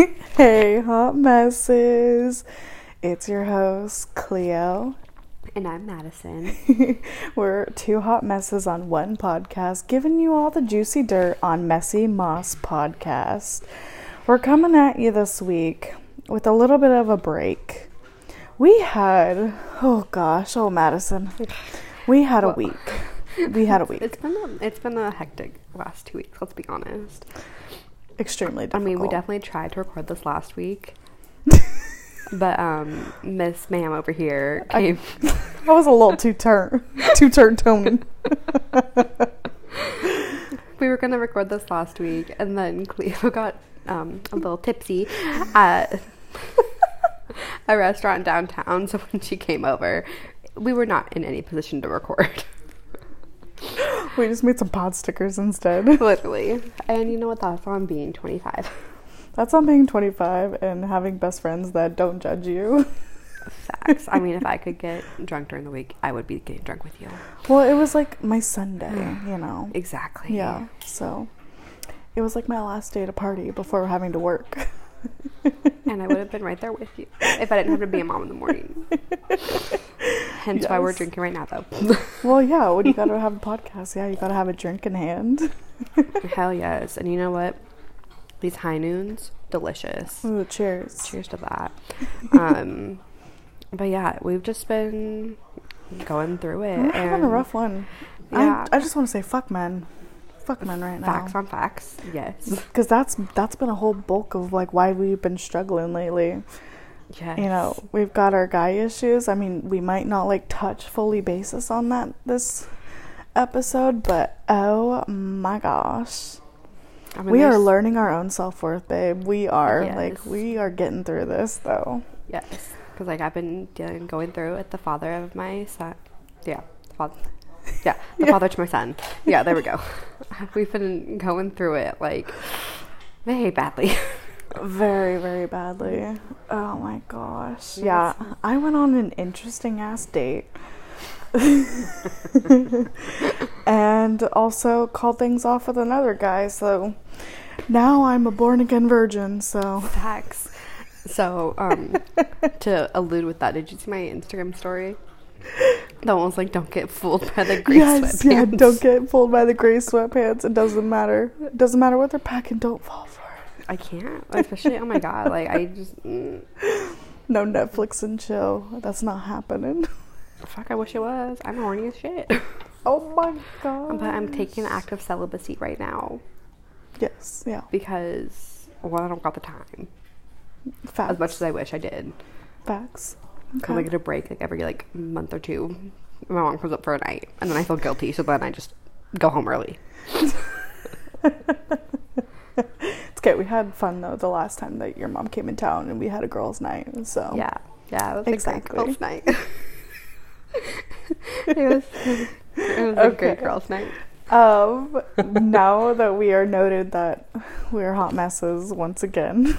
hey, hot messes. It's your host, Cleo. And I'm Madison. We're two hot messes on one podcast, giving you all the juicy dirt on Messy Moss Podcast. We're coming at you this week with a little bit of a break. We had, oh gosh, oh Madison, we had a week. We had a week. It's been a, it's been a hectic last two weeks. Let's be honest. Extremely I mean, we definitely tried to record this last week, but um, Miss Ma'am over here came. I was a little too turn, too turn tone. we were gonna record this last week, and then Cleo got um, a little tipsy at a restaurant downtown. So when she came over, we were not in any position to record. We just made some pod stickers instead. Literally. And you know what? That's on being 25. That's on being 25 and having best friends that don't judge you. Facts. I mean, if I could get drunk during the week, I would be getting drunk with you. Well, it was like my Sunday, mm. you know. Exactly. Yeah, so it was like my last day to party before having to work. And I would have been right there with you if I didn't have to be a mom in the morning. Hence why we're drinking right now, though. Well, yeah, when you gotta have a podcast, yeah, you gotta have a drink in hand. Hell yes. And you know what? These high noons, delicious. Ooh, cheers. Cheers to that. Um, but yeah, we've just been going through it. We're having a rough one. Yeah. I, I just want to say fuck men. Fuck men right now. Facts on facts. Yes. Because that's that's been a whole bulk of like why we've been struggling lately. Yes. you know we've got our guy issues i mean we might not like touch fully basis on that this episode but oh my gosh I mean, we are learning our own self-worth babe we are like we are getting through this though Yes, because like I've been dealing, going through with the father of my son. Yeah, the father. Yeah, the Yeah. father to my son. Yeah, there we go. We've been going through it like very badly. very very badly oh my gosh yeah i went on an interesting ass date and also called things off with another guy so now i'm a born again virgin so Facts. So, um, to allude with that, did you see my Instagram story? That one was like, "Don't get fooled by the gray yes sweatpants." yeah don't get fooled by the gray sweatpants it doesn't matter it doesn't matter what they're packing don't fall for it I can't, especially. Oh my god! Like I just, mm, no netflix and chill that's not happening fuck. I wish it was. I'm horny as shit. oh my god But I'm taking active celibacy right now yes yeah because well, I don't got the time. facts as much as I wish I did. facts Because I get a break like every like month or two. My mom comes up for a night, and then I feel guilty, so then I just go home early. It's okay. We had fun though the last time that your mom came in town and we had a girls' night. So Yeah, yeah, it was Exactly. a girls' night. it was, it was a great girls' night. Um, now that we are noted that we're hot messes once again,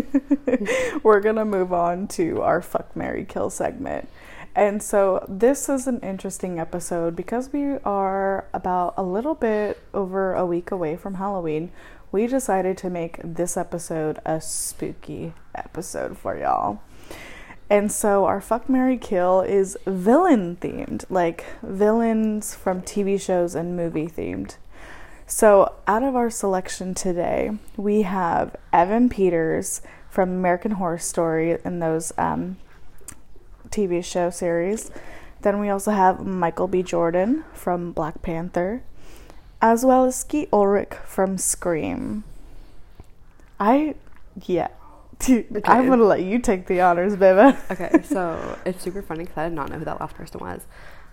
we're gonna move on to our fuck Mary kill segment. And so this is an interesting episode because we are about a little bit over a week away from Halloween. We decided to make this episode a spooky episode for y'all. And so our fuck Mary kill is villain themed, like villains from TV shows and movie themed. So out of our selection today, we have Evan Peters from American Horror Story in those um, TV show series. Then we also have Michael B. Jordan from Black Panther, as well as Skeet Ulrich from Scream. I, yeah. I'm gonna let you take the honors, baby. Okay, so it's super funny because I did not know who that last person was.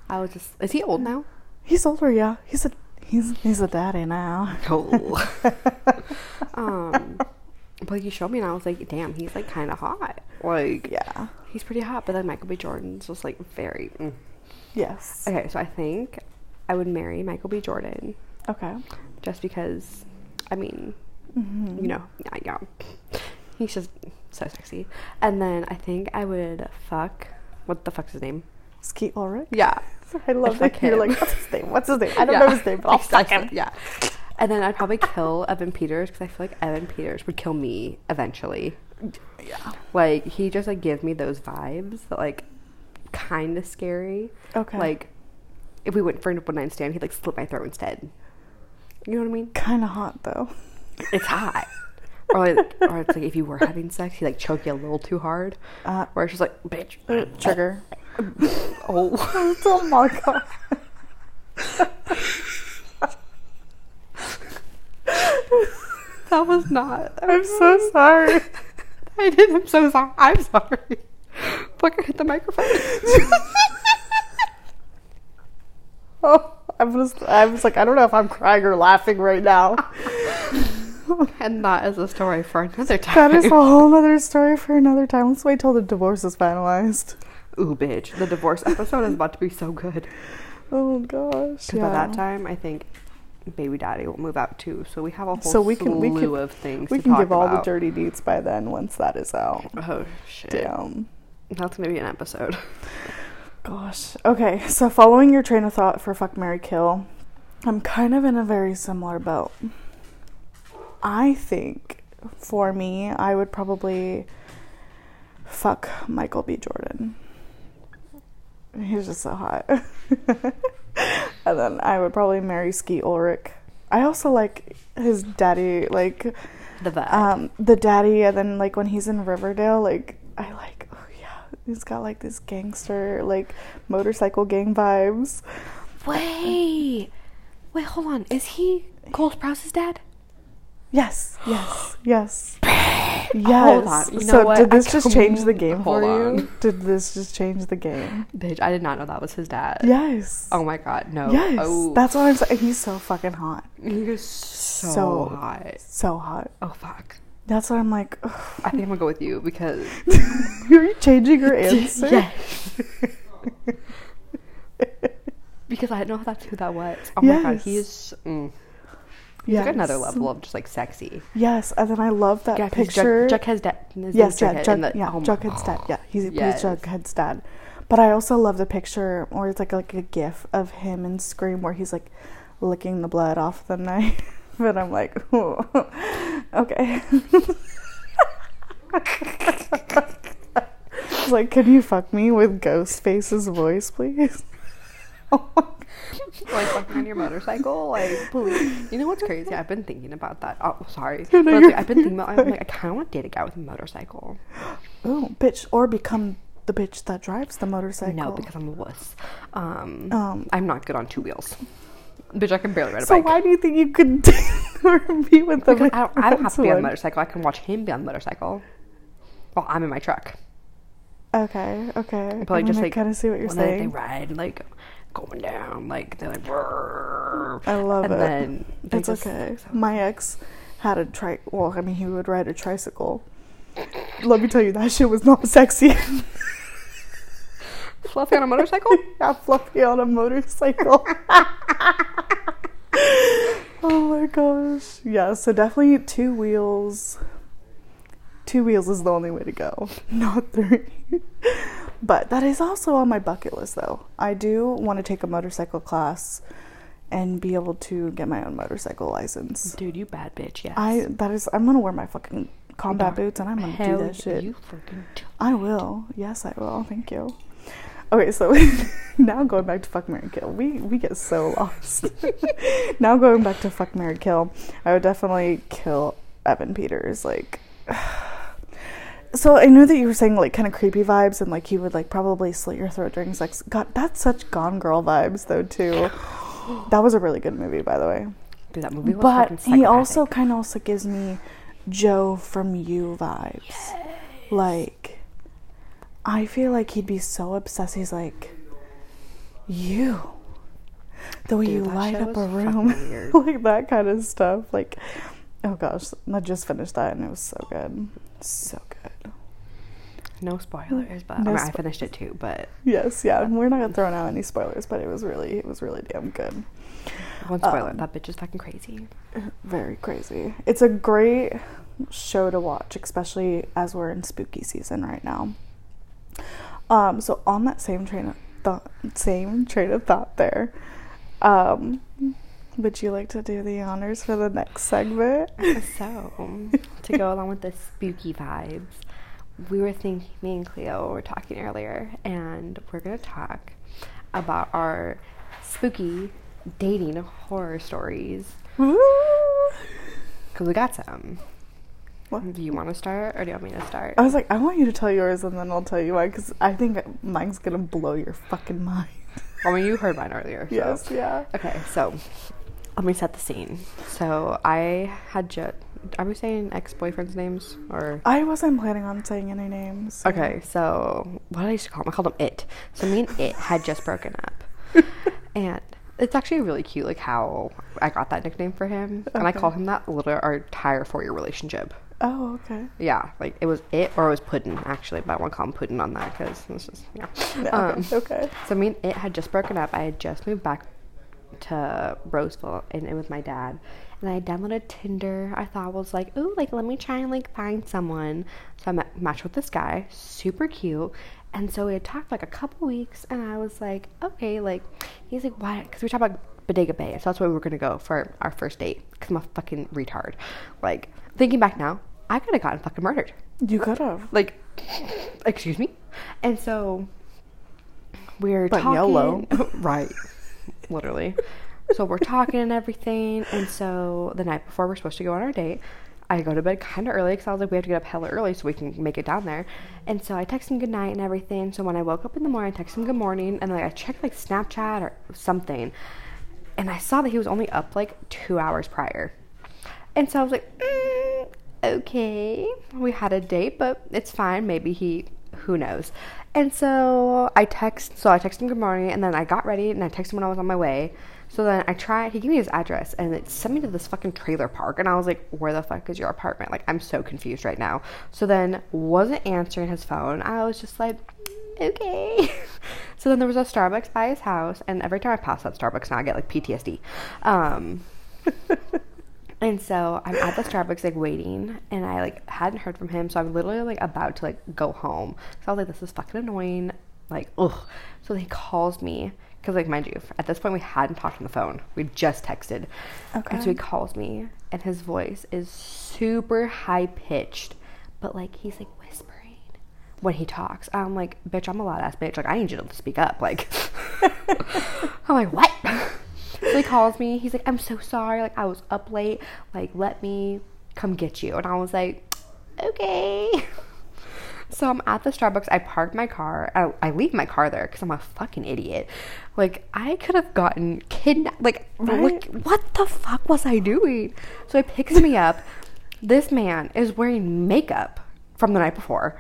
I was just, is he old now? He's older, yeah. He's a he's he's a daddy now. Cool. um, but you showed me, and I was like, damn, he's like kind of hot. Like, Yeah. he's pretty hot. But then Michael B. Jordan's just like very. Mm. Yes. Okay, so I think I would marry Michael B. Jordan Okay. just because, I mean, Mhm. you know, yeah, yeah. He's just so sexy. And then I think I would fuck. What the fuck's his name? Skeet Ulrich. Yeah. I love that you're him. like, what's his name? What's his name? I don't Yeah. know his name, but I'll I fuck him. Yeah. And then I'd probably kill Evan Peters because I feel like Evan Peters would kill me eventually. Yeah. Like he just like gives me those vibes that like kind of scary. Okay. Like if we went for a one night stand, he'd like slit my throat instead. You know what I mean? Kind of hot though. It's hot. or like, or it's like if you were having sex, he like choke you a little too hard. Uh, Where it's just like, bitch, uh, trigger. Oh. oh my god. That was not. I'm so sorry. I did. I'm so sorry. I'm sorry. Fucker hit the microphone. Oh, I was I was like I don't know if I'm crying or laughing right now. and that is a story for another time. That is a whole other story for another time. Let's wait till the divorce is finalized. Ooh, bitch. The divorce episode is about to be so good. Oh gosh. Because Yeah. by that time, I think baby daddy will move out too. So we have a whole So we can- we can- of things we can give all the dirty deeds by then once that is out. Oh, shit. Damn. That's to be an episode. Gosh. Okay, so following your train of thought for fuck Mary Kill, I'm kind of in a very similar boat. I think for me, I would probably fuck Michael B. Jordan. He's just so hot. and then I would probably marry Skeet Ulrich. I also like his daddy, like The vibe. um the daddy and then like when he's in Riverdale like I like oh yeah he's got like this gangster like motorcycle gang vibes Wait. Wait, hold on. Is he Cole Sprouse's dad? yes yes yes yes Hold on. You know so what? did I this just change the game Hold for you did this just change the game Bitch, I did not know that was his dad. yes Oh my god, no. yes Oh, that's what I'm saying he's so fucking hot he is so, So- hot. so hot Oh fuck. that's what I'm like ugh. I think I'm gonna go with you because you're changing your answer yes. because I didn't know that's who that was. Oh my god, he is. Mm, he's like another level of just like sexy. yes and then I love that Yeah, picture Jughead, Jughead's dad. Yes, yeah, Jughead, Jug, the- yeah, oh Jughead's dad. Yeah, he's Yes. he's Jughead's dad. But I also love the picture, or it's like like a gif of him in Scream where he's like licking the blood off the knife. But I'm like, oh, okay. Like, can you fuck me with Ghostface's voice, please? Oh like fucking on your motorcycle, like please. You know what's crazy? I've been thinking about that. Oh, sorry. No, no, But you're I've been thinking about. I'm like, I kind of want to date a guy with a motorcycle. Oh, bitch, or become the bitch that drives the motorcycle. No, because I'm a wuss. Um, Um, I'm not good on two wheels. Bitch, I can barely ride a so bike. So why do you think you could or be with the Because I don't, I don't have to be on a one? motorcycle. I can watch him be on the motorcycle while I'm in my truck. Okay, okay. But like, just like kind of see what you're saying. they ride like going down, like they're like. I love and it. then it's just- okay. My ex had a tri. Well, I mean, he would ride a tricycle. Let me tell you, that shit was not sexy. Fluffy on a motorcycle. yeah, fluffy on a motorcycle. oh my gosh. Yeah, so definitely two wheels. Two wheels is the only way to go, not three. but that is also on my bucket list, though. I do want to take a motorcycle class and be able to get my own motorcycle license. Dude, you bad bitch. Yes. I that is I'm gonna wear my fucking combat Darn. boots and I'm gonna do that shit. You freaking. T- I will. Yes, I will. Thank you. Okay, so now going back to fuck Mary Kill. We we get so lost. now going back to fuck Mary Kill, I would definitely kill Evan Peters. Like So I knew that you were saying like kind of creepy vibes and like he would like probably slit your throat during sex. God, that's such Gone Girl vibes though too. That was a really good movie, by the way. Dude, that movie was But he also kind of also gives me Joe from You vibes. Like, I feel like he'd be so obsessed. He's like, you, the way Dude, you light up a room, like that kind of stuff. Like, oh gosh, I just finished that and it was so good, so good. No spoilers, but No I, mean, I finished it too. But Yes, yeah, we're not gonna throw out any spoilers, but it was really, it was really damn good. one spoiler: Um, that bitch is fucking crazy. very crazy. It's a great show to watch, especially as we're in spooky season right now. Um, so on that same train of thought, same train of thought there, um, Would you like to do the honors for the next segment? So, to go along with the spooky vibes, we were thinking, me and Cleo were talking earlier, and we're to talk about our spooky dating horror stories. Woo! Because we got some. What? Do you want to start, or do you want me to start? I was like, I want you to tell yours and then I'll tell you why, because I think mine's gonna blow your fucking mind. I mean, you heard mine earlier. so- Yes, yeah. Okay, so let me set the scene. So I had just. Are we saying ex boyfriends' names or? I wasn't planning on saying any names. so- Okay, so what did I used to call him? I called him It. So me and It had just broken up, and it's actually really cute, like how I got that nickname for him, and I Okay. call him that literally our entire four-year relationship. Oh, okay. Yeah, like it was It or it was Puddin actually, but I want to call him Puddin on that because it's just yeah. Yeah, Um, okay. okay. So me and it had just broken up. I had just moved back to Roseville and, and with my dad. And I downloaded Tinder. I thought was like, oh, like let me try and like find someone. So I met, matched with this guy, super cute. And so we had talked like a couple weeks, and I was like, okay, like he's like, why? Because we talked about Bodega Bay, so that's where we were gonna go for our first date. Because I'm a fucking retard. Like thinking back now, I could have gotten fucking murdered You could have. like excuse me and so we're But talking YOLO. right literally so we're talking and everything and so the night before we're supposed to go on our date I go to bed kind of early because I was like, we have to get up hella early so we can make it down there. And so I text him good night and everything. So when I woke up in the morning, I text him good morning, and like I checked like Snapchat or something, and I saw that he was only up like two hours prior. And so I was like, mm, okay, we had a date, but it's fine. Maybe he, who knows. And so I text, so I texted him good morning, and then I got ready and I texted him when I was on my way. So then I tried, he gave me his address and it sent me to this fucking trailer park. And I was like, where the fuck is your apartment? Like, I'm so confused right now. So then wasn't answering his phone. I was just like, okay. so then there was a Starbucks by his house. And every time I pass that Starbucks now, I get like PTSD. Um, and so I'm at the Starbucks like waiting, and I like hadn't heard from him, so I'm literally like about to like go home. So I was like, this is fucking annoying. Like, ugh. So he calls me because like mind you, at this point we hadn't talked on the phone. We just texted. Okay. And so he calls me, and his voice is super high pitched, but like he's like whispering when he talks. I'm like, bitch, I'm a loud ass bitch. Like I need you to speak up. Like, I'm like, what? So he calls me. He's like, I'm so sorry. Like, I was up late. Like, let me come get you. And I was like, okay. So I'm at the Starbucks. I park my car. I, I leave my car there because I'm a fucking idiot. Like, I could have gotten kidnapped. Like, Right? look, what the fuck was I doing? So he picks me up. This man is wearing makeup from the night before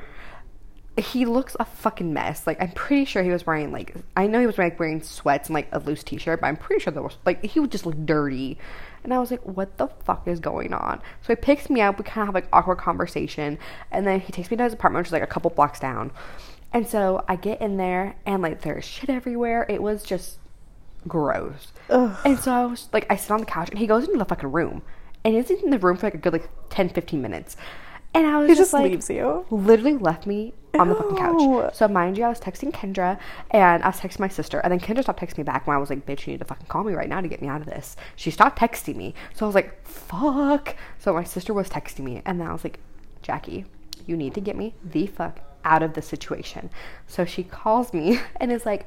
he looks a fucking mess. Like I'm pretty sure he was wearing like I know he was like, wearing sweats and like a loose t-shirt, but I'm pretty sure there was like he would just look dirty. And I was like, what the fuck is going on? So he picks me up. We kind of have like awkward conversation, and then he takes me to his apartment, which is like a couple blocks down. And so I get in there, and like there's shit everywhere. It was just gross. Ugh. And so I was like, I sit on the couch, and he goes into the fucking room, and he's in the room for like a good like 10, 15 minutes. And I was He just, just like, leaves you. literally left me on the fucking couch. So mind you, I was texting Kendra and I was texting my sister, and then Kendra stopped texting me back when I was like, "Bitch, you need to fucking call me right now to get me out of this." She stopped texting me, so I was like, "Fuck." So my sister was texting me, and then I was like, "Jackie, you need to get me the fuck out of this situation." So she calls me and is like.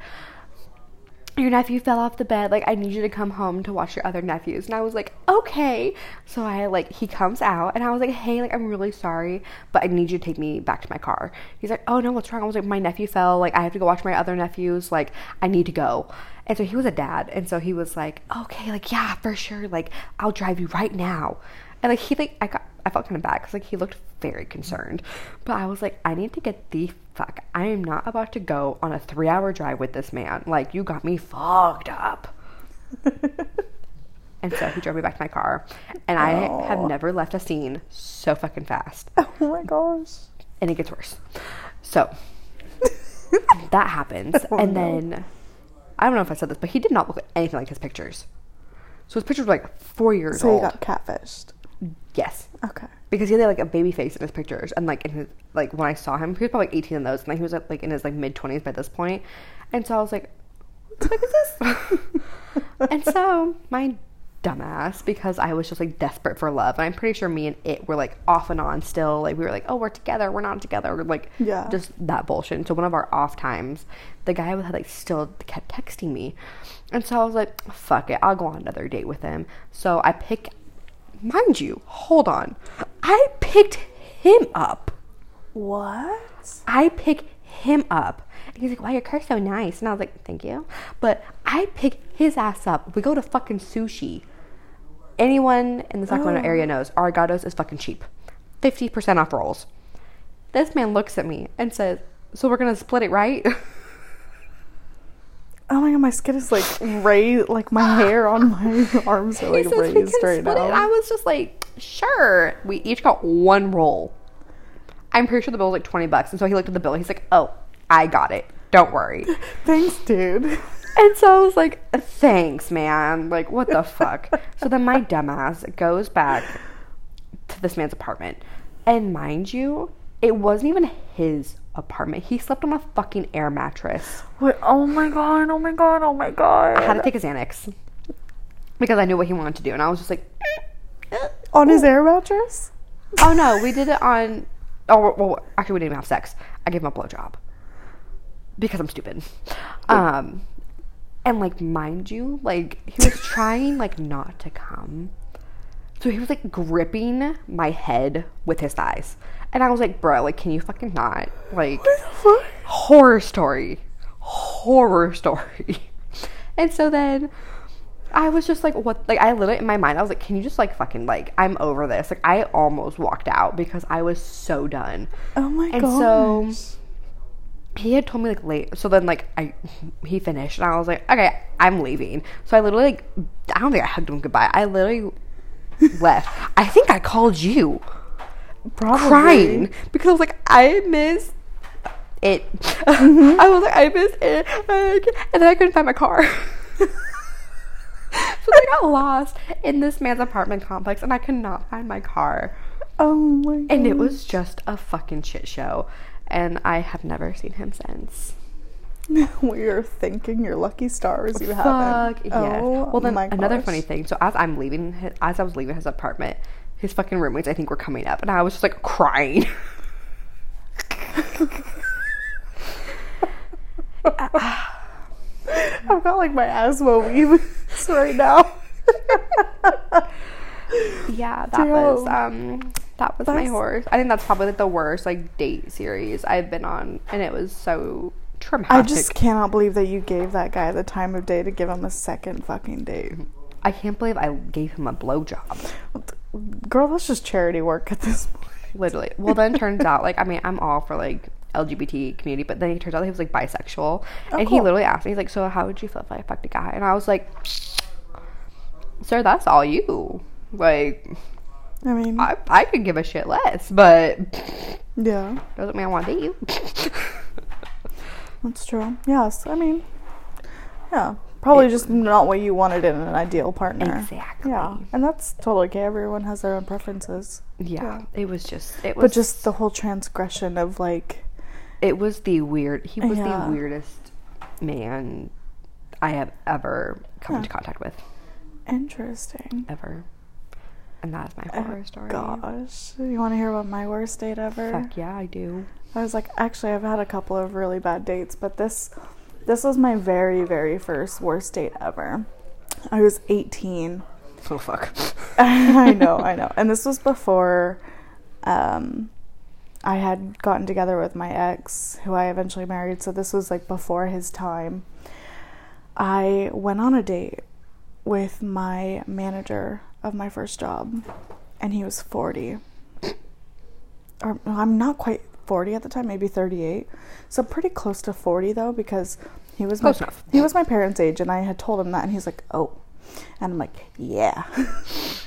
Your nephew fell off the bed. Like, I need you to come home to watch your other nephews. And I was like, okay. So I, like, he comes out and I was like, hey, like, I'm really sorry, but I need you to take me back to my car. He's like, oh no, what's wrong? I was like, my nephew fell. Like, I have to go watch my other nephews. Like, I need to go. And so he was a dad. And so he was like, okay, like, yeah, for sure. Like, I'll drive you right now. And like, he, like, I got, I felt kind of bad because like he looked very concerned. But I was like, I need to get the fuck. I am not about to go on a three hour drive with this man. Like, you got me fucked up. and so he drove me back to my car. And I have never left a scene so fucking fast. Oh my gosh. And it gets worse. So that happens. Oh, and no. then I don't know if I said this, but he did not look anything like his pictures. So his pictures were like four years old. So old. got catfished. Yes Okay. because he had like a baby face in his pictures and like in his like when I saw him he was probably like 18 in those and like he was like in his like mid 20s by this point. and so I was like what the fuck is this and so my dumbass because I was just like desperate for love. And I'm pretty sure me and it were like off and on still. Like we were like, oh, we're together, we're not together. Like Yeah. just that bullshit. And so one of our off times, the guy had like still kept texting me. And so I was like, fuck it, I'll go on another date with him. So I pick mind you, hold on. I picked him up. What? I pick him up. And he's like, wow, your car's so nice. And I was like, thank you. But I pick his ass up. We go to fucking sushi. Anyone in the Sacramento oh. area knows Arigatos is fucking cheap. 50% off rolls. This man looks at me and says, so we're going to split it, right? Oh my god, my skin is like raised, like my hair on my arms are like he says, we can raised right it. I was just like, sure. We each got one roll. I'm pretty sure the bill was like 20 bucks. And so he looked at the bill. He's like, oh, I got it. Don't worry. Thanks, dude. And so I was like, thanks, man. Like, what the fuck? so then my dumbass goes back to this man's apartment. And mind you, it wasn't even his apartment. He slept on a fucking air mattress. Wait, oh my god, oh my god, oh my god. I had to take his Xanax because I knew what he wanted to do. And I was just like, on his air mattress? oh no, we did it on. Oh, well, actually, we didn't even have sex. I gave him a blowjob because I'm stupid. Um, and like, mind you, like he was trying like not to come, so he was like gripping my head with his thighs, and I was like, bro, like, can you fucking not? Like, horror story, horror story. And so then I was just like, what? Like, I literally in my mind, I was like, can you just like fucking like, I'm over this. Like, I almost walked out because I was so done. Oh my god. And god. so he had told me like late. So then like I he finished and I was like, okay, I'm leaving. So I literally like I don't think I hugged him goodbye. I literally left. I think I called you Probably. crying because I was like, I miss it. Mm-hmm. I was like, I miss it, and then I couldn't find my car. so I got lost in this man's apartment complex, and I could not find my car, Oh my god. and it was just a fucking shit show. And I have never seen him since. we are thanking your lucky stars you Fuck haven't. yes. Oh well, then another gosh. funny thing. So as I'm leaving, as I was leaving his apartment, his fucking roommates I think were coming up, and I was just like crying. I've got like my asthma weaves right now. Yeah, that was um that was my horse. I think that's probably like the worst like date series I've been on, and it was so traumatic. I just cannot believe that you gave that guy the time of day to give him a second fucking date. I can't believe I gave him a blowjob. Girl, that's just charity work at this point. Literally. Well, then turns out like I mean I'm all for like LGBT community, but then it turns out he was like bisexual, oh, and he literally asked me he's like, "So how would you feel if I fucked a guy?" And I was like, "Sir, that's all you." Like I mean, I I could give a shit less, but yeah, doesn't mean I want to date you. that's true. Yes, I mean, yeah, probably just not what you wanted in an ideal partner. Exactly. Yeah, and that's totally okay. Everyone has their own preferences. Yeah, it was just it was But just the whole transgression of like, it was the weird he was Yeah. the weirdest man I have ever come into contact with interesting. ever. And that's my horror story. Gosh, you want to hear about my worst date ever? Fuck yeah, I do. I was like, actually, I've had a couple of really bad dates, but this, this was my very, very first worst date ever. I was 18. Oh fuck. I know, I know. And this was before um, I had gotten together with my ex, who I eventually married. So this was like before his time. I went on a date with my manager of my first job, and he was 40. Or I'm not quite 40 at the time, maybe 38. So pretty close to 40 though, because he was Close my enough. he was my parents' age, and I had told him that, and he's like, "Oh," and I'm like, "Yeah."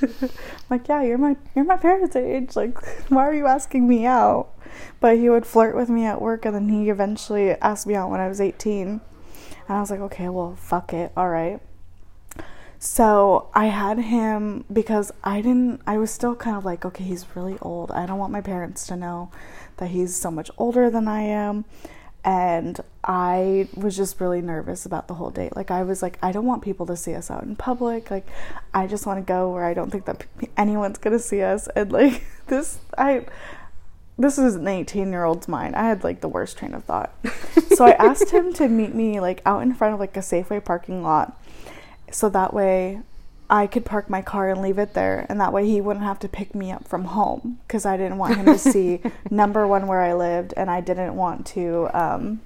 I'm like, yeah, you're my you're my parents' age. Like, why are you asking me out? But he would flirt with me at work, and then he eventually asked me out when I was 18, and I was like, okay, well, fuck it, all right. So I had him because I didn't. I was still kind of like, okay, he's really old. I don't want my parents to know that he's so much older than I am. and I was just really nervous about the whole date. Like I was like I don't want people to see us out in public. Like I just want to go where I don't think that anyone's going to see us and like this I this is an 18 year old's mind. I had like the worst train of thought. so I asked him to meet me like out in front of like a Safeway parking lot. So that way I could park my car and leave it there. And that way he wouldn't have to pick me up from home because I didn't want him to see number one where I lived and I didn't want to. Um,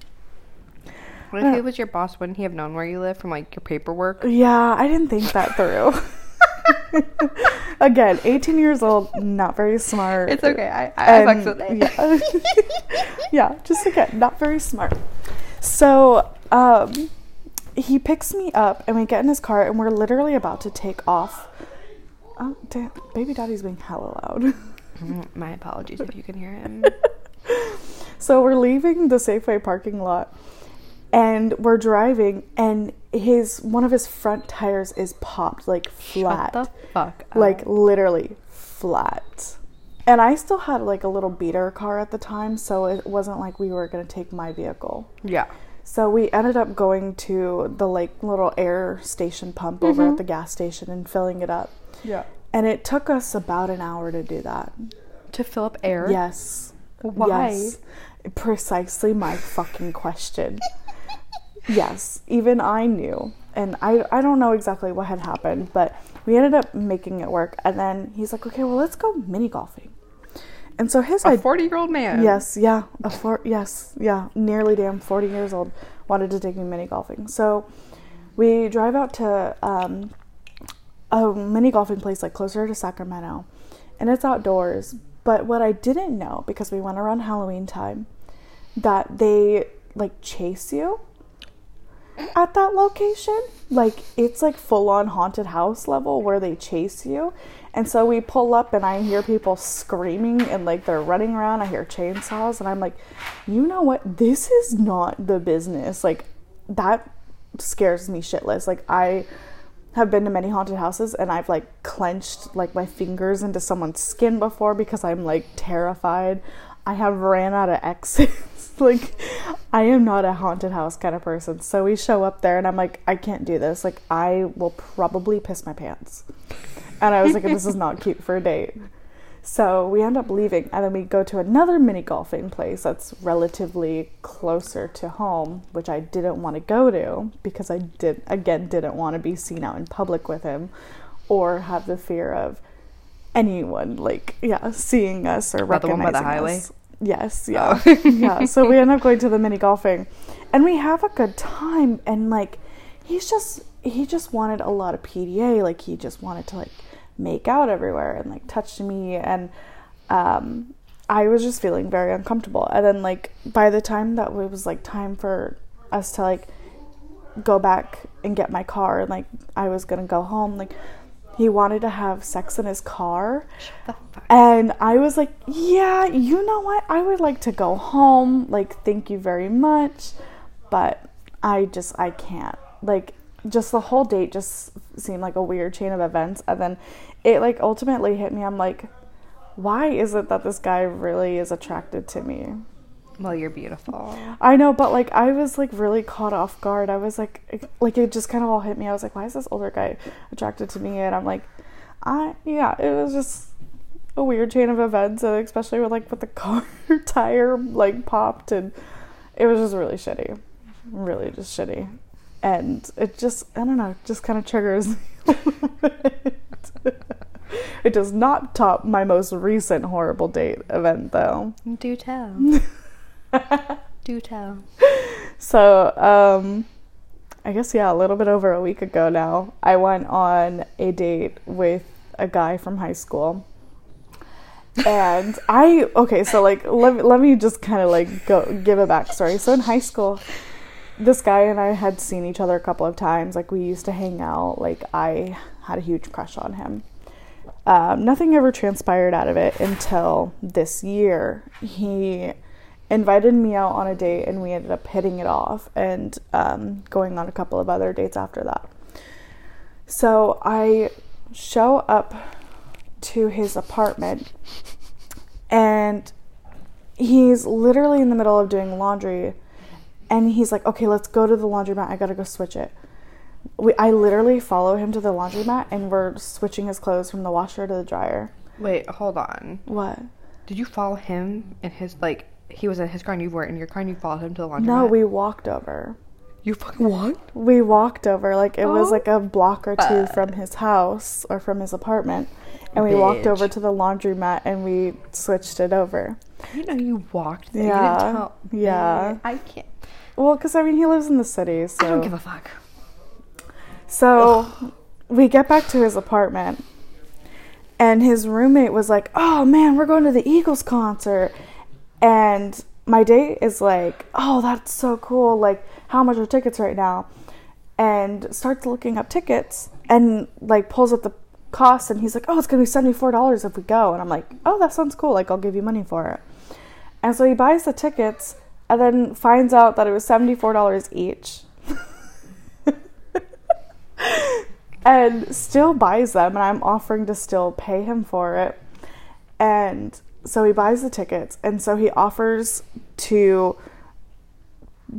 What if he was your boss? Wouldn't he have known where you live from like your paperwork? yeah, I didn't think that through. Again, 18 years old, not very smart. It's okay. I, I, I with it. Yeah. yeah, just again, not very smart. So, um, he picks me up and we get in his car and we're literally about to take off. Oh, damn. Baby daddy's being hella loud. My apologies if you can hear him. So we're leaving the Safeway parking lot and we're driving and his one of his front tires is popped like flat. Shut the fuck up. like literally flat. And I still had like a little beater car at the time, so it wasn't like we were going to take my vehicle. yeah. So we ended up going to the like little air station pump over at mm-hmm. the gas station and filling it up. Yeah. And it took us about an hour to do that. To fill up air. Yes. Why? Yes. Precisely my fucking question. yes, even I knew. And I, I don't know exactly what had happened, but we ended up making it work. And then he's like, okay, well, let's go mini golfing. And so his A forty-year-old man. Yes, yeah, a four, yes, yeah, nearly damn forty years old, wanted to take me mini golfing. So we drive out to um, a mini golfing place like closer to Sacramento, and it's outdoors. But what I didn't know because we went around Halloween time, that they like chase you at that location. Like it's like full on haunted house level where they chase you. And so we pull up and I hear people screaming and like they're running around. I hear chainsaws and I'm like, you know what? This is not the business. Like that scares me shitless. Like I have been to many haunted houses and I've like clenched like my fingers into someone's skin before because I'm like terrified. I have ran out of exits. like I am not a haunted house kind of person. So we show up there and I'm like, I can't do this. Like I will probably piss my pants. And I was like, this is not cute for a date. So we end up leaving and then we go to another mini golfing place that's relatively closer to home, which I didn't want to go to because I did again didn't want to be seen out in public with him or have the fear of anyone like yeah, seeing us or Not the one by recognizing the highway? us. Yes, oh. yeah. yeah. So we end up going to the mini golfing and we have a good time and like he's just he just wanted a lot of PDA, like he just wanted to like make out everywhere and like touch me and um I was just feeling very uncomfortable. And then like by the time that it was like time for us to like go back and get my car and like I was gonna go home, like he wanted to have sex in his car. And I was like, yeah, you know what? I would like to go home. Like, thank you very much. But I just, I can't. Like, just the whole date just seemed like a weird chain of events. And then it, like, ultimately hit me. I'm like, why is it that this guy really is attracted to me? Well, you're beautiful. I know, but like I was like really caught off guard. I was like, like it just kind of all hit me. I was like, why is this older guy attracted to me? And I'm like, I yeah, it was just a weird chain of events, and especially with like with the car tire like popped, and it was just really shitty, really just shitty, and it just I don't know, just kind of triggers me. a bit. it does not top my most recent horrible date event though. Do tell. Do tell. So, um, I guess, yeah, a little bit over a week ago now, I went on a date with a guy from high school. And I, okay, so like, let, let me just kind of like go give a backstory. So, in high school, this guy and I had seen each other a couple of times. Like, we used to hang out. Like, I had a huge crush on him. Um, nothing ever transpired out of it until this year. He invited me out on a date and we ended up hitting it off and um, going on a couple of other dates after that. So I show up to his apartment and he's literally in the middle of doing laundry and he's like, okay, let's go to the laundromat. I gotta go switch it. We, I literally follow him to the laundromat, and we're switching his clothes from the washer to the dryer. Wait, hold on. What? Did you follow him in his like? He was in his car and you were in your car and you followed him to the laundromat. No, we walked over. You fucking walked. We walked over, like it was Oh. like a block or two Uh. from his house or from his apartment. And we walked over to the laundromat and we switched it over. I didn't know you walked there. Yeah, You didn't tell. yeah. I can't. Well, because I mean, he lives in the city, so. I don't give a fuck. So we get back to his apartment, and his roommate was like, Oh man, we're going to the Eagles concert. And my date is like, Oh, that's so cool. Like, how much are tickets right now? And starts looking up tickets and like pulls up the cost, and he's like, Oh, it's gonna be $74 if we go. And I'm like, Oh, that sounds cool. Like, I'll give you money for it. And so he buys the tickets and then finds out that it was $74 each. and still buys them and I'm offering to still pay him for it. And so he buys the tickets and so he offers to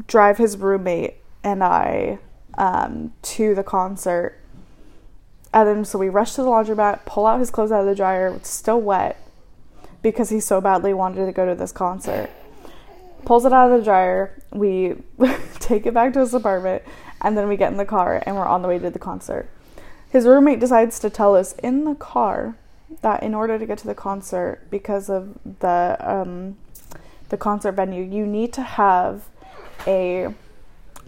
drive his roommate and I um, to the concert. And then so we rush to the laundromat, pull out his clothes out of the dryer, it's still wet because he so badly wanted to go to this concert. Pulls it out of the dryer, we take it back to his apartment, and then we get in the car and we're on the way to the concert. His roommate decides to tell us in the car that in order to get to the concert, because of the um, the concert venue, you need to have a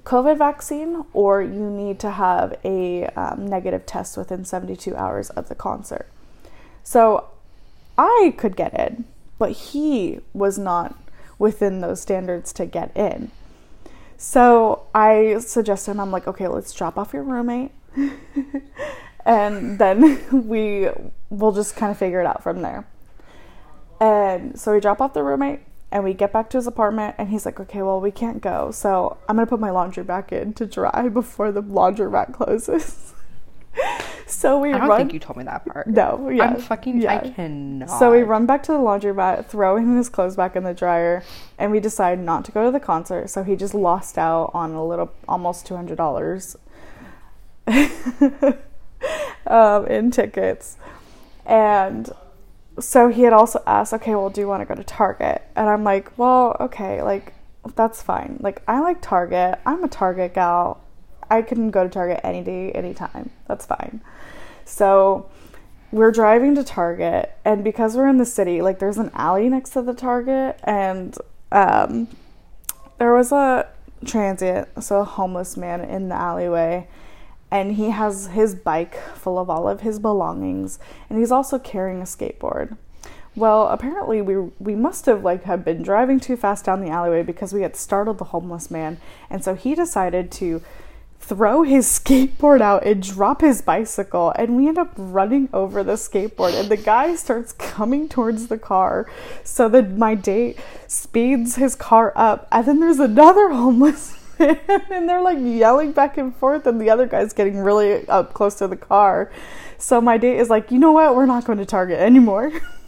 COVID vaccine or you need to have a um, negative test within 72 hours of the concert. So I could get in, but he was not within those standards to get in. So I suggested I'm like, okay, let's drop off your roommate. and then we will just kind of figure it out from there. And so we drop off the roommate and we get back to his apartment and he's like, okay, well, we can't go. So I'm going to put my laundry back in to dry before the laundromat closes. so we I don't run. think you told me that part. no, yeah. I'm fucking. yeah. I cannot. So we run back to the laundromat, throw him his clothes back in the dryer, and we decide not to go to the concert. So he just lost out on a little, almost two hundred dollars um, in tickets, and so he had also asked, "Okay, well, do you want to go to Target?" And I'm like, "Well, okay, like that's fine. Like I like Target. I'm a Target gal. I can go to Target any day, anytime. That's fine." So we're driving to Target, and because we're in the city, like there's an alley next to the Target, and um, there was a transient, so a homeless man in the alleyway, and he has his bike full of all of his belongings, and he's also carrying a skateboard. Well, apparently we we must have like have been driving too fast down the alleyway because we had startled the homeless man, and so he decided to throw his skateboard out and drop his bicycle and we end up running over the skateboard and the guy starts coming towards the car so that my date speeds his car up and then there's another homeless man and they're like yelling back and forth and the other guy's getting really up close to the car. So my date is like you know what? We're not going to target anymore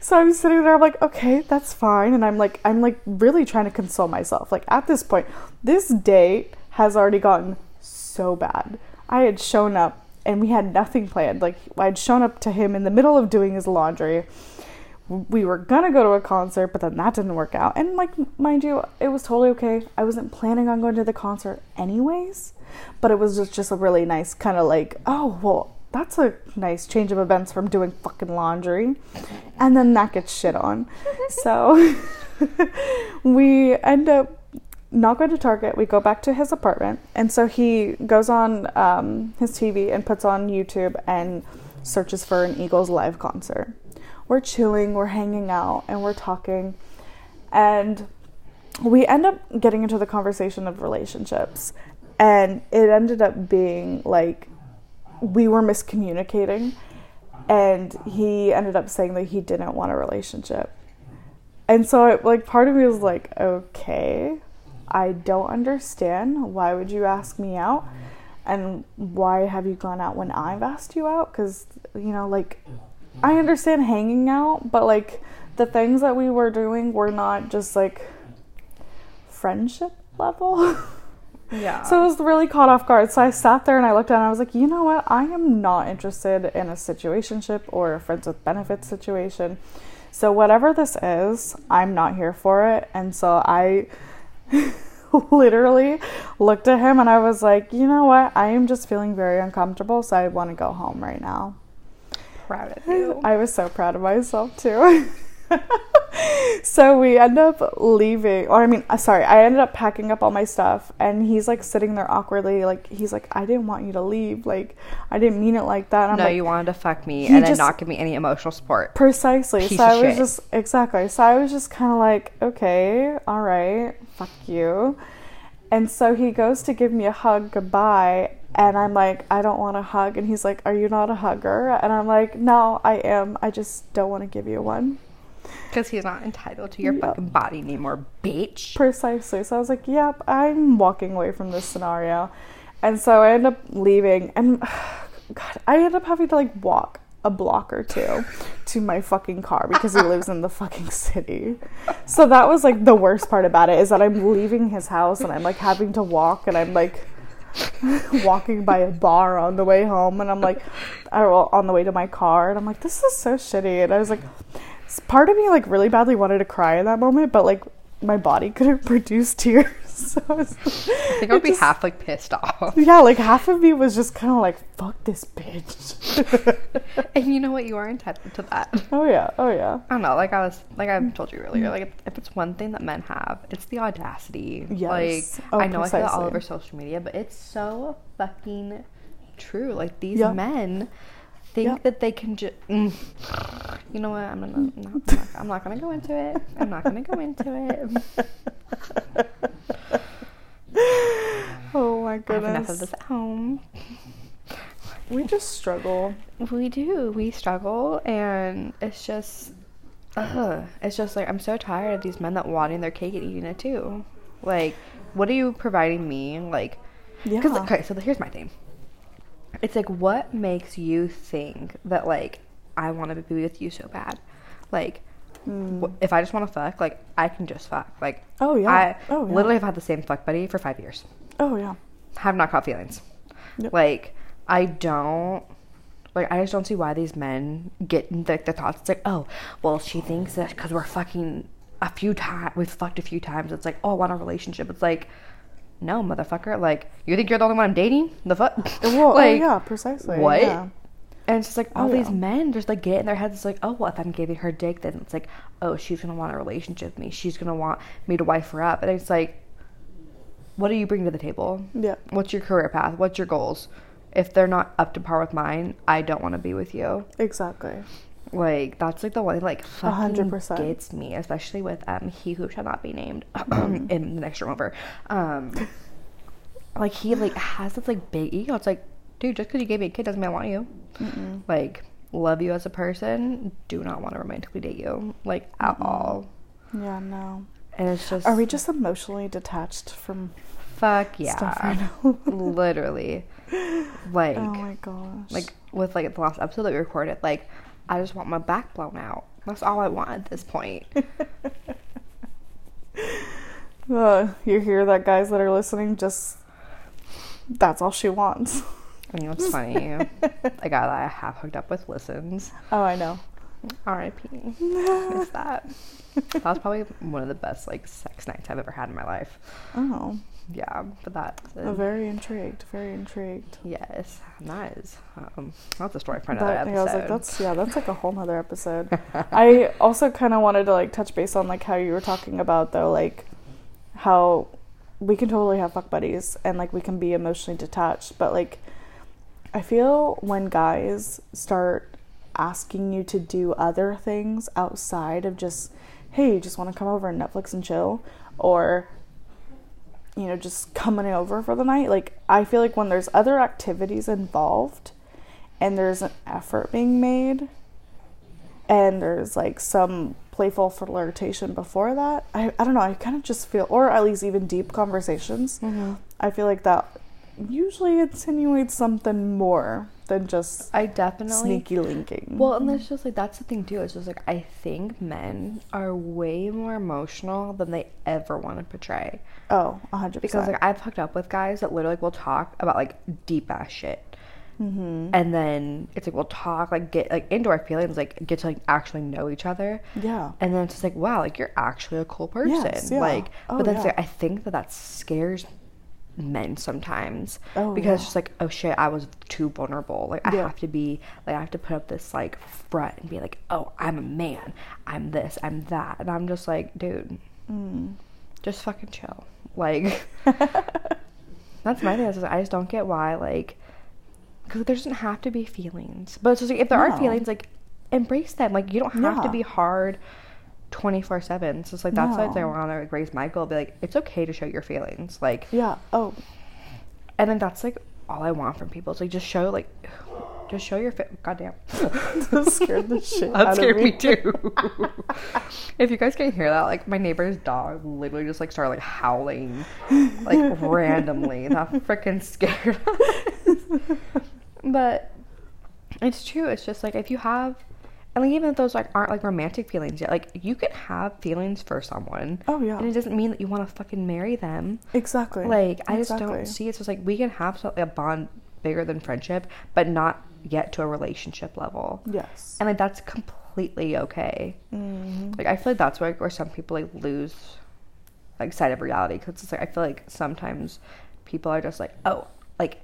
so I'm sitting there, I'm like, okay, that's fine. And I'm like, I'm like really trying to console myself. Like at this point, this date has already gotten so bad. I had shown up and we had nothing planned. Like I'd shown up to him in the middle of doing his laundry. We were gonna go to a concert, but then that didn't work out. And like, mind you, it was totally okay. I wasn't planning on going to the concert anyways, but it was just just a really nice kind of like, oh well, that's a nice change of events from doing fucking laundry. And then that gets shit on. so we end up not going to Target. We go back to his apartment. And so he goes on um, his TV and puts on YouTube and searches for an Eagles live concert. We're chilling, we're hanging out, and we're talking. And we end up getting into the conversation of relationships. And it ended up being like we were miscommunicating and he ended up saying that he didn't want a relationship. And so like part of me was like okay i don't understand. Why would you ask me out? And why have you gone out when i've asked you out? Because you know like i understand hanging out but like the things that we were doing were not just like friendship level. Yeah. So I was really caught off guard. So I sat there and I looked down and I was like, you know what? I am not interested in a situationship or a friends with benefits situation. So whatever this is, I'm not here for it. And so I literally looked at him and I was like, you know what? I am just feeling very uncomfortable. So I want to go home right now. proud of you. I was so proud of myself too. so we end up leaving, or I mean, uh, sorry, I ended up packing up all my stuff, and he's like sitting there awkwardly, like he's like, I didn't want you to leave, like I didn't mean it like that. And I'm no, like, you wanted to fuck me and then not give me any emotional support. precisely. Piece so I was shit. just exactly. So I was just kind of like, okay, all right, fuck you. And so he goes to give me a hug goodbye, and I'm like, I don't want a hug. And he's like, Are you not a hugger? And I'm like, No, I am. I just don't want to give you one. Because he's not entitled to your Yep. fucking body anymore, bitch. Precisely. So I was like, Yep, I'm walking away from this scenario. And so I end up leaving, and God, I end up having to like walk a block or two to my fucking car because he lives in the fucking city. So that was like the worst part about it is that I'm leaving his house and I'm like having to walk and I'm like walking by a bar on the way home and I'm like or well, on the way to my car and I'm like this is so shitty and I was like part of me like really badly wanted to cry in that moment but like my body couldn't produce tears so I, was, I think I would be half like pissed off. yeah like half of me was just kind of like fuck this bitch and you know what? You are entitled to that. oh yeah oh yeah I don't know. Like I was, like I mm. told you earlier. Mm. Like if, it's one thing that men have, it's the audacity. Yes. Like Oh, I know I say that all precisely. over social media, but it's so fucking true. Like these men think Yep. that they can just. Mm. You know what? I'm gonna. I'm not, I'm not, I'm not gonna go into it. I'm not gonna go into it. oh my have enough of goodness this at home. we just struggle We do. We struggle, and it's just, ugh. It's just like I'm so tired of these men that wanting their cake and eating it too. Like, what are you providing me? Like, yeah because okay, so here's my thing. It's like, what makes you think that like I want to be with you so bad? Like, hmm. wh- if I just want to fuck, like I can just fuck. Like, Oh, yeah. I Oh, yeah. literally have had the same fuck buddy for five years oh yeah have not caught feelings. Yep. Like, I don't. Like, I just don't see why these men get like the thoughts. It's like, oh, well, she thinks that because we're fucking a few times, we've fucked a few times. It's like, oh, I want a relationship. It's like, no, motherfucker. Like, you think you're the only one I'm dating? The fuck? well, oh, like, oh yeah precisely what? yeah. And it's just like all Oh, these yeah. men just like get in their heads. It's like, oh, well, if I'm giving her dick, then it's like, oh, she's gonna want a relationship with me. She's gonna want me to wife her up. And it's like, what do you bring to the table? yeah What's your career path? What's your goals? If they're not up to par with mine, I don't want to be with you. exactly Like that's like the one like fucking 100%. gets me, especially with um he who shall not be named in the next room over. Um, like he like has this like big ego. It's like, dude, just because you gave me a kid doesn't mean I want you. Like love you as a person, do not want to romantically date you like at all. yeah no And it's just are we just emotionally detached from fuck yeah, stuff right now literally like. oh my gosh like with like the last episode that we recorded like i just want my back blown out. That's all i want at this point. Uh, you hear that guys that are listening just that's all she wants. And you know what's funny? A guy that i have hooked up with listens. Oh i know. Rip miss that? That was probably one of the best like sex nights i've ever had in my life. Oh yeah but that's I'm very intrigued very intrigued. Yes that is um, that's a story for another That- episode yeah, I was like, that's yeah, that's like a whole nother episode. I also kind of wanted to like touch base on like how you were talking about though, like how we can totally have fuck buddies and like we can be emotionally detached, but like I feel when guys start asking you to do other things outside of just, hey, you just want to come over and Netflix and chill, or you know, just coming over for the night. Like, I feel like when there's other activities involved and there's an effort being made and there's like some playful flirtation before that, I, I don't know, I kind of just feel, or at least even deep conversations, mm-hmm. I feel like that usually insinuates something more than just I definitely sneaky linking. Well, and it's just like that's the thing too. It's just like I think men are way more emotional than they ever want to portray. oh, a hundred Because like I've hooked up with guys that literally like, will talk about like deep ass shit, Mm-hmm. and then it's like we'll talk like get like into our feelings, like get to like actually know each other, Yeah. and then it's just like wow, like you're actually a cool person. Yes, yeah. Like, Oh, but then yeah. like, I think that that scares men sometimes Oh, because yeah. it's just like oh shit i was too vulnerable. Like i Yeah. have to be like i have to put up this like front and be like oh i'm a man. I'm this i'm that. And i'm just like dude. Mm. just fucking chill. Like that's my thing. I just don't get why like because there doesn't have to be feelings. But it's just like if there No. are feelings like embrace them. Like you don't have to be hard 24 7 so it's like that's why No. i want to like raise my goal be like it's okay to show your feelings like Yeah. Oh, and then that's like all I want from people. It's like just show like just show your fit. Goddamn, that scared the shit that out scared of me too. if you guys can hear that, like my neighbor's dog literally just like started like howling, like randomly. That freaking scared us. but it's true. It's just like if you have. And like even if those like aren't like romantic feelings yet, like you can have feelings for someone. Oh, yeah. And it doesn't mean that you want to fucking marry them. Exactly. Like I just don't see it's just like we can have some, a bond bigger than friendship, but not yet to a relationship level. Yes. And like that's completely okay. Mm-hmm. Like I feel like that's where where some people like lose like sight of reality because it's like I feel like sometimes people are just like oh like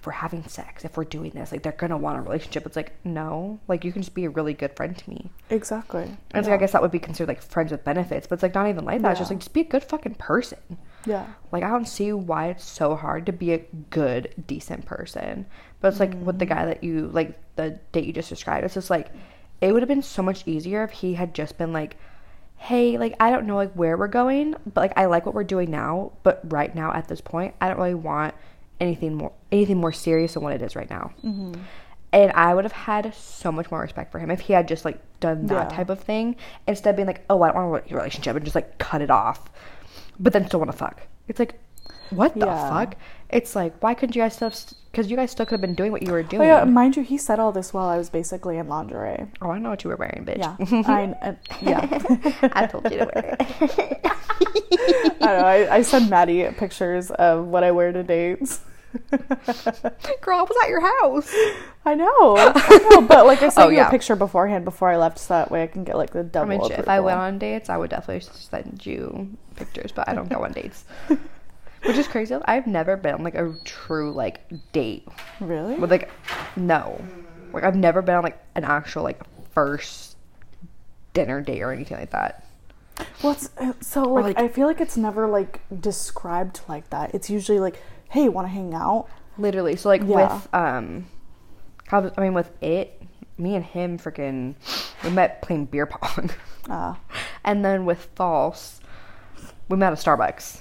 if we're having sex if we're doing this like they're gonna want a relationship. It's like no like you can just be a really good friend to me. Exactly. And it's like I guess that would be considered like friends with benefits, but it's like not even like that. It's just like just be a good fucking person. Yeah. Like I don't see why it's so hard to be a good, decent person. But it's like with the mm. guy that you like the date you just described, it's just like it would have been so much easier if he had just been like, Hey, like I don't know like where we're going, but like I like what we're doing now, but right now at this point I don't really want anything more anything more serious than what it is right now. Mm-hmm. And I would have had so much more respect for him if he had just like done that Yeah. type of thing instead of being like, oh, I don't want a relationship and just like cut it off, but then still want to fuck. It's like, what the Yeah. fuck? It's like, why couldn't you guys still? Because you guys still could have been doing what you were Oh doing. yeah, mind you, he said all this while I was basically in lingerie. oh, I know what you were wearing, bitch. Yeah, I uh, yeah. I told you to wear it. I know. I, I send Maddie pictures of what I wear to dates. Girl, I was at your house. I know, I know, but like I sent Oh, you yeah. a picture beforehand before I left, so that way I can get like the I double. mean, if. I went on dates, I would definitely send you pictures, but I don't go on dates. Which is crazy. I've never been on like a true like date really, with like no, like I've never been on like an actual like first dinner date or anything like that. What's uh, so like, like- I feel like it's never like described like that. It's usually like, hey, want to hang out? Literally, so like Yeah. with um, I mean with it, me and him freaking we met playing beer pong, Uh, and then with false, we met at Starbucks,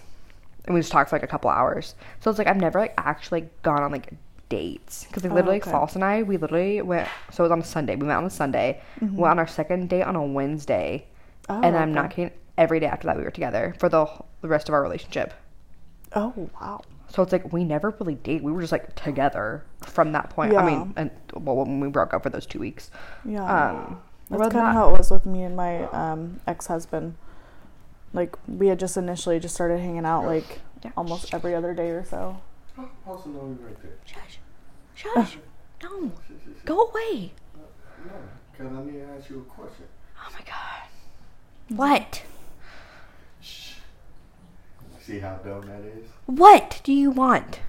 and we just talked for like a couple hours. So it's like I've never like actually gone on like dates because like Oh, literally okay. false and I we literally went. So it was on a Sunday. We met on a Sunday. Went on our second date on a Wednesday, Oh, and I'm not kidding. Every day after that, we were together for the the rest of our relationship. oh wow, So it's like we never really date. We were just like together from that point. I mean, and well, when we broke up for those two weeks. yeah. Um, That's other kind than of that- how it was with me and my um, ex-husband. Like we had just initially just started hanging out like Yeah. almost every other day or so. Also know you right there. Shush, shush, no, go away. No, because I need to ask you a question. Oh my god. What? Shh. See how dumb that is? What do you want?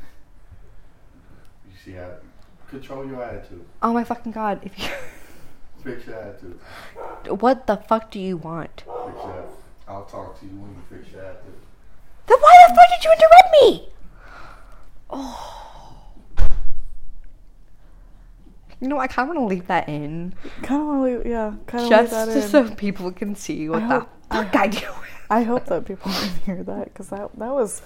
You see how control your attitude. Oh my fucking god! If you, Fix your attitude. what the fuck do you want? Fix your I'll talk to you when you fix your attitude. Then why the fuck did you interrupt me? Oh. You know, I kind of want to leave that in Kind of want to, leave, yeah, kind of just, that in. just so people can see what I the hope- fuck I do. I hope that people can hear that because that that was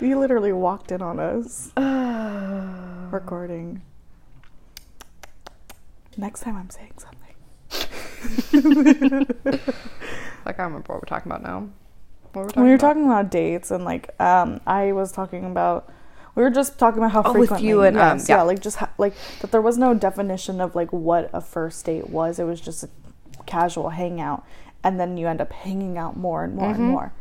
you literally walked in on us recording. Next time I'm saying something. Like I don't remember what we're talking about now. What were we When you're about? talking about dates and like um I was talking about We were just talking about how Oh, with frequently. you and, um, yes, yeah. yeah, like just ha- like that. There was no definition of like what a first date was. It was just a casual hangout, and then you end up hanging out more and more Mm-hmm. and more.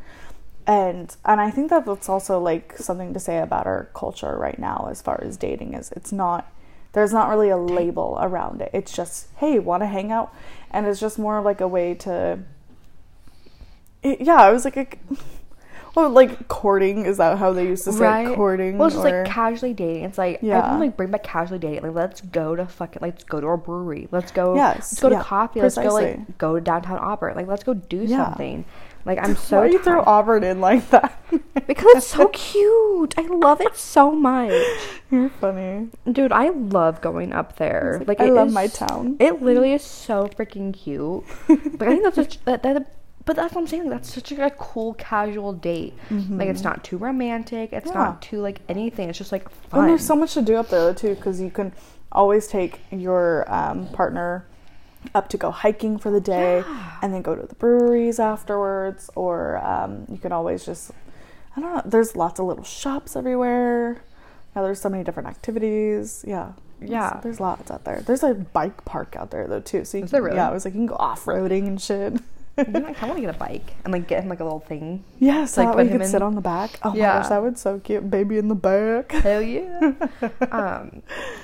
And and I think that that's also like something to say about our culture right now as far as dating is. It's not there's not really a label around it. It's just hey, want to hang out, and it's just more of like a way to. It- yeah, I was like, a, well, like courting is that how they used to say courting? Well, it's just or- like casually dating. It's like Yeah. I would like bring back casually dating. Like let's go to fucking let's go to a brewery. Let's go. Yes, Let's go to yeah, coffee. Let's go like go to downtown Auburn. Like let's go do Yeah. something. Like I'm so Why do you throw Auburn in like that? because it's so cute. I love it so much, You're funny. dude. I love going up there. Like I love is- my town. It literally is so freaking cute. Like I think that's such that, that but that's what I'm saying. Like, that's such a, cool casual date. Like it's not too romantic. It's Mm-hmm. Yeah. not too like anything. It's just like fun. And there's so much to do up there too, because you can always take your um, partner up to go hiking for the day, and then go to the breweries afterwards, or um, you can always just I don't know. There's lots of little shops everywhere. Yeah, there's so many different activities. Yeah. There's- Yeah. there's lots out there. There's a bike park out there though too. So you Is can, there really? Yeah, I was like you can go off roading and shit. You know, I kind of want to get a bike and like get him like a little thing. Yeah, so like, that way him sit on the back. Oh my Yeah. gosh, that would so cute. Baby in the back. Hell yeah. um,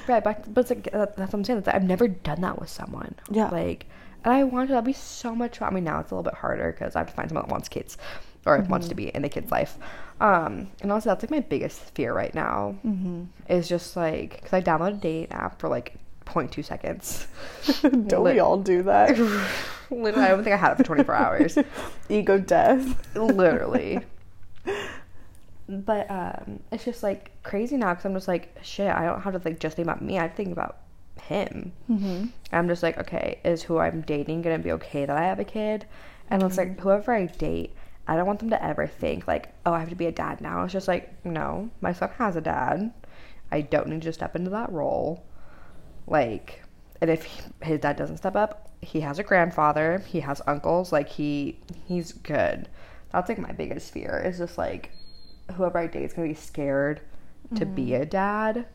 right, but but it's like that's what I'm saying. That's, I've never done that with someone. Yeah. Like, and I want to. that'd be so much fun. I mean, now it's a little bit harder because I have to find someone that wants kids or wants to be in the kid's life. Um, and also that's like my biggest fear right now Mm-hmm. is just like because I downloaded a date app for like 0.2 seconds. Don't we all do that? Literally, I don't think I had it for 24 hours. Ego death. literally but um it's just like crazy now because i'm just like shit i don't have to like just think about me i think about him Mm-hmm. i'm just like okay is who i'm dating gonna be okay that i have a kid and it's like whoever i date i don't want them to ever think like oh i have to be a dad now it's just like no my son has a dad i don't need to step into that role like and if he- his dad doesn't step up he has a grandfather he has uncles like he he's good that's like my biggest fear is just like whoever i date is gonna be scared to be a dad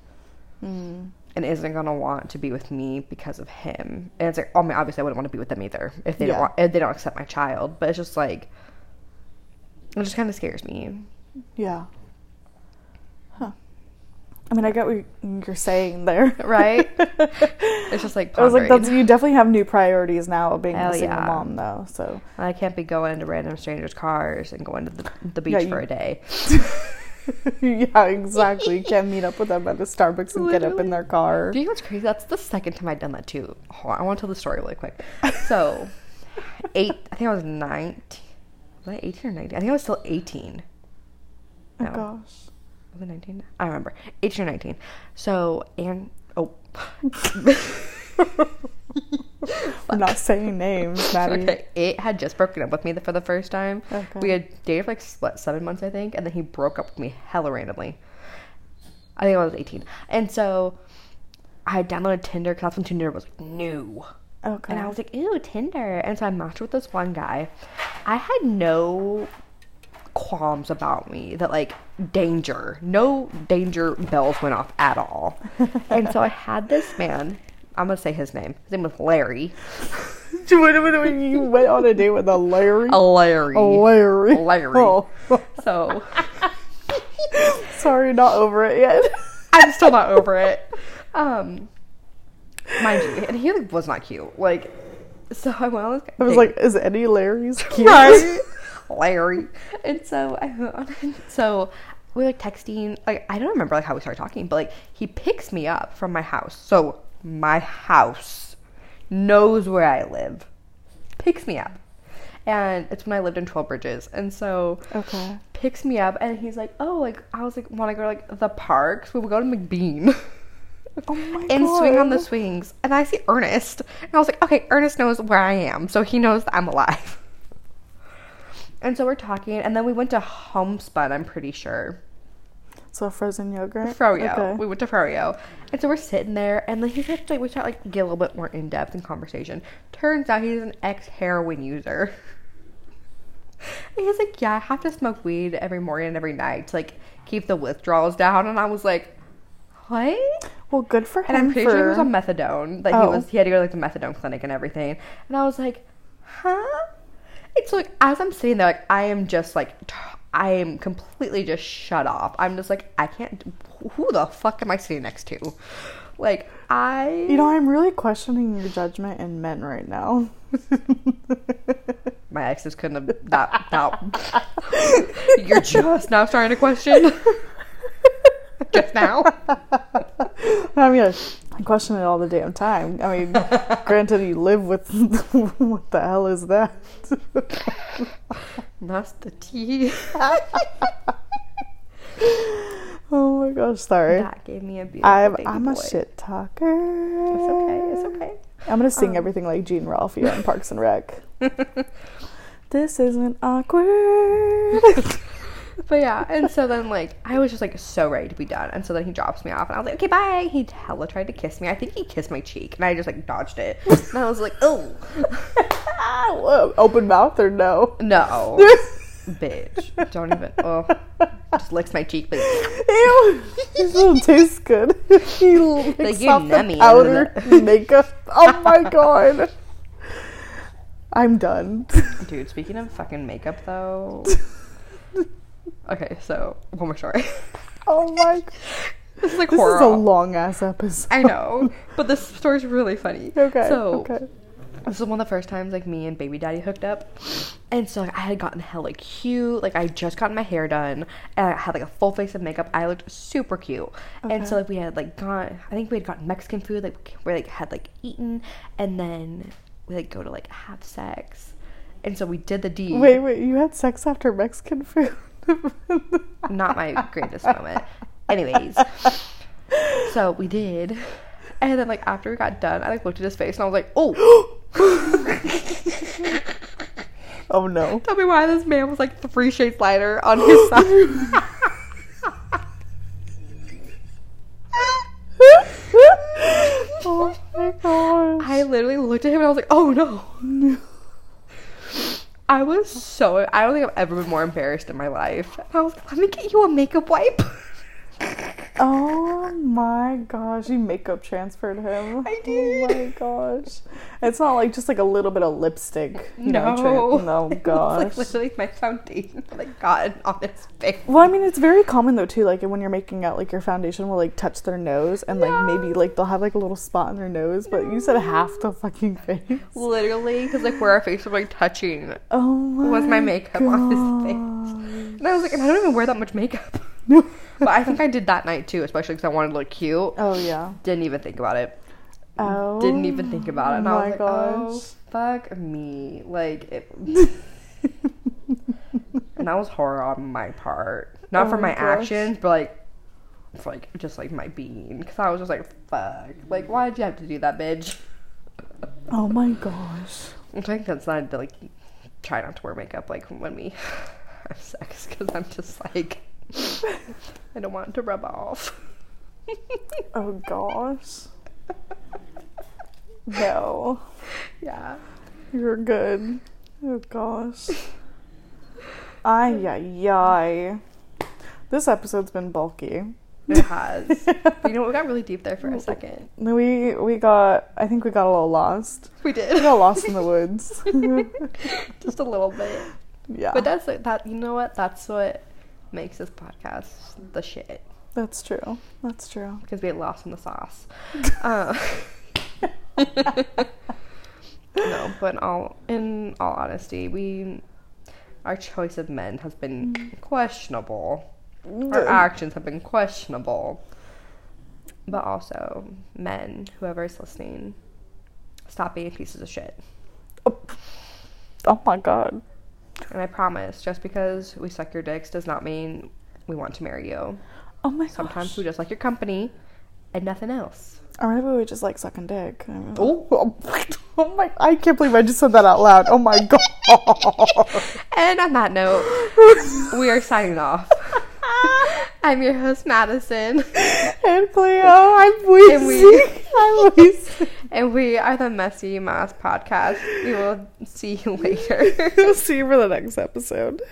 Mm. and isn't gonna want to be with me because of him and it's like I mean obviously i wouldn't want to be with them either if they Yeah. don't want if they don't accept my child but it's just like it just kind of scares me Yeah. I mean, I get what you're saying there. right it's just like I was like, that's you definitely have new priorities now of being Hell a single yeah. mom, though. So I can't be going to random strangers' cars and going to the, the beach Yeah, for a day. yeah, exactly. You can't meet up with them at a Starbucks and get up in their car. Do you know what's crazy? That's the second time I've done that too. I want to tell the story really quick. So, eight. I think I was nineteen. Was I eighteen or nineteen? I think I was still eighteen. Oh gosh. Was it nineteen? I remember. Eighteen or nineteen. So, and oh, I'm not saying names, Maddie. okay. It had just broken up with me for the first time. Okay. We had dated for like what seven months, I think, and then he broke up with me hella randomly. I think I was eighteen, and so I had downloaded Tinder because that's when Tinder was like new. Okay. And I was like, ew, Tinder. And so I matched with this one guy. I had no qualms about me that like danger, no danger bells went off at all. and so I had this man. I'm gonna say his name. His name was Larry. You went on a date with a Larry? A Larry. A Larry. Larry. Oh. So Sorry, not over it yet. I'm still not over it. Um, mind you, and he was not cute. Like, so I went on this. I was date- like, is any Larry's cute? Right? Larry. And so I went on and so we like texting like I don't remember like how we started talking, but like he picks me up from my house. So my house knows where I live. Picks me up. And it's when I lived in Twelve Bridges. And so Okay. picks me up and he's like, Oh, like I was like wanna go to like the parks. We would go to McBean. Oh my and swing on the swings. And I see Ernest. And I was like, okay, Ernest knows where I am, so he knows that I'm alive. And so we're talking, and then we went to Homespun, I'm pretty sure. So frozen yogurt? Froyo. Okay. We went to Froyo. And so we're sitting there, and then he starts like we start like get a little bit more in depth in conversation. Turns out he's an ex heroin user. And he's like, yeah, I have to smoke weed every morning and every night to like keep the withdrawals down. And I was like, what? Well, good for him. And I'm pretty for... sure he was on methadone. Like Oh. he was, oh. he had to go to like the methadone clinic and everything. And I was like, huh? It's like as I'm sitting there, like I am just like, t- I am completely just shut off. I'm just like, I can't. Who the fuck am I sitting next to? Like I. You know, I'm really questioning your judgment in men right now. my exes couldn't have that. that you're just now starting to question. just now. I mean, I question it all the damn time. I mean, granted, you live with what the hell is that? That's the tea. oh my gosh, sorry. That gave me a beautiful I'm I'm a shit talker. It's okay. It's okay. I'm gonna sing Um. everything like Jean-Ralphio on Parks and Rec. this isn't awkward. But yeah, and so then like I was just like so ready to be done, and so then he drops me off, and I was like, okay, bye. He hella tried to kiss me. I think he kissed my cheek, and I just like dodged it, and I was like, oh whoa, Open mouth or no? no, bitch, don't even. Oh, just licks my cheek, but Ew, this don't taste good. he licks you're off the powder makeup. Oh my god. I'm done. dude. Speaking of fucking makeup, though. Okay, so one more story. Oh my. this is like This horror. is a long ass episode. I know, but this story's really funny. Okay. So okay. this is one of the first times like me and baby daddy hooked up and so like, i had gotten hella cute like i just gotten my hair done and i had like a full face of makeup i looked super cute and so like we had like gone i think we had gotten mexican food like we like had like eaten and then we like go to like have sex and so we did the deed Wait, wait. You had sex after Mexican food? not my greatest moment anyways so we did and then like after we got done i like looked at his face and i was like oh Oh no. Tell me why this man was like three shades lighter on his side. oh my gosh. I literally looked at him and I was like, oh no. I was so, I don't think I've ever been more embarrassed in my life. I was like, let me get you a makeup wipe. Oh my gosh, you makeup transferred him. I did. Oh my gosh. It's not like just like a little bit of lipstick. You know, No. tran- no gosh. like literally my foundation that I got on his face. well, I mean, it's very common though too. Like when you're making out, like your foundation will like touch their nose, and like maybe like they'll have like a little spot in their nose. But you said half the fucking face. Literally, because like where our face was like touching. Oh my. Was my makeup on his face. face? And I was like, and I don't even wear that much makeup. No. But I think I did that night too, especially because I wanted to look cute. Oh yeah. Didn't even think about it. Oh. didn't even think about it. And I my was like, oh, fuck me. Like, it, and that was horror on my part. Not Oh for my my actions, but like, for like just like my being. Because I was just like, fuck. Like, why did you have to do that, bitch? Oh my gosh. I think that's not to like try not to wear makeup like when we have sex because I'm just like I don't want it to rub off. Oh gosh. No. yeah. You're good. Oh gosh. Ay ay ay. This episode's been bulky. It has. You know, we got really deep there for a second. We we got I think we got a little lost. We did. We got lost in the woods. Just a little bit. yeah. But that's that. You know what? That's what makes this podcast the shit that's true. That's true. because we get lost in the sauce. uh, no, but in all in all honesty, we our choice of men has been questionable. Our actions have been questionable. But also, men, whoever is listening, stop being pieces of shit. Oh my god. And I promise, just because we suck your dicks does not mean we want to marry you. Oh my Sometimes gosh. we just like your company and nothing else. Or maybe we just like sucking dick. I mean- Oh. Oh, oh my! I can't believe I just said that out loud. Oh my god! And on that note, we are signing off. I'm your host, Madison, and Cleo, I'm Weezy. And we- I'm Weezy. and we are the Messy Mass Podcast. We will see you later. We'll see you for the next episode.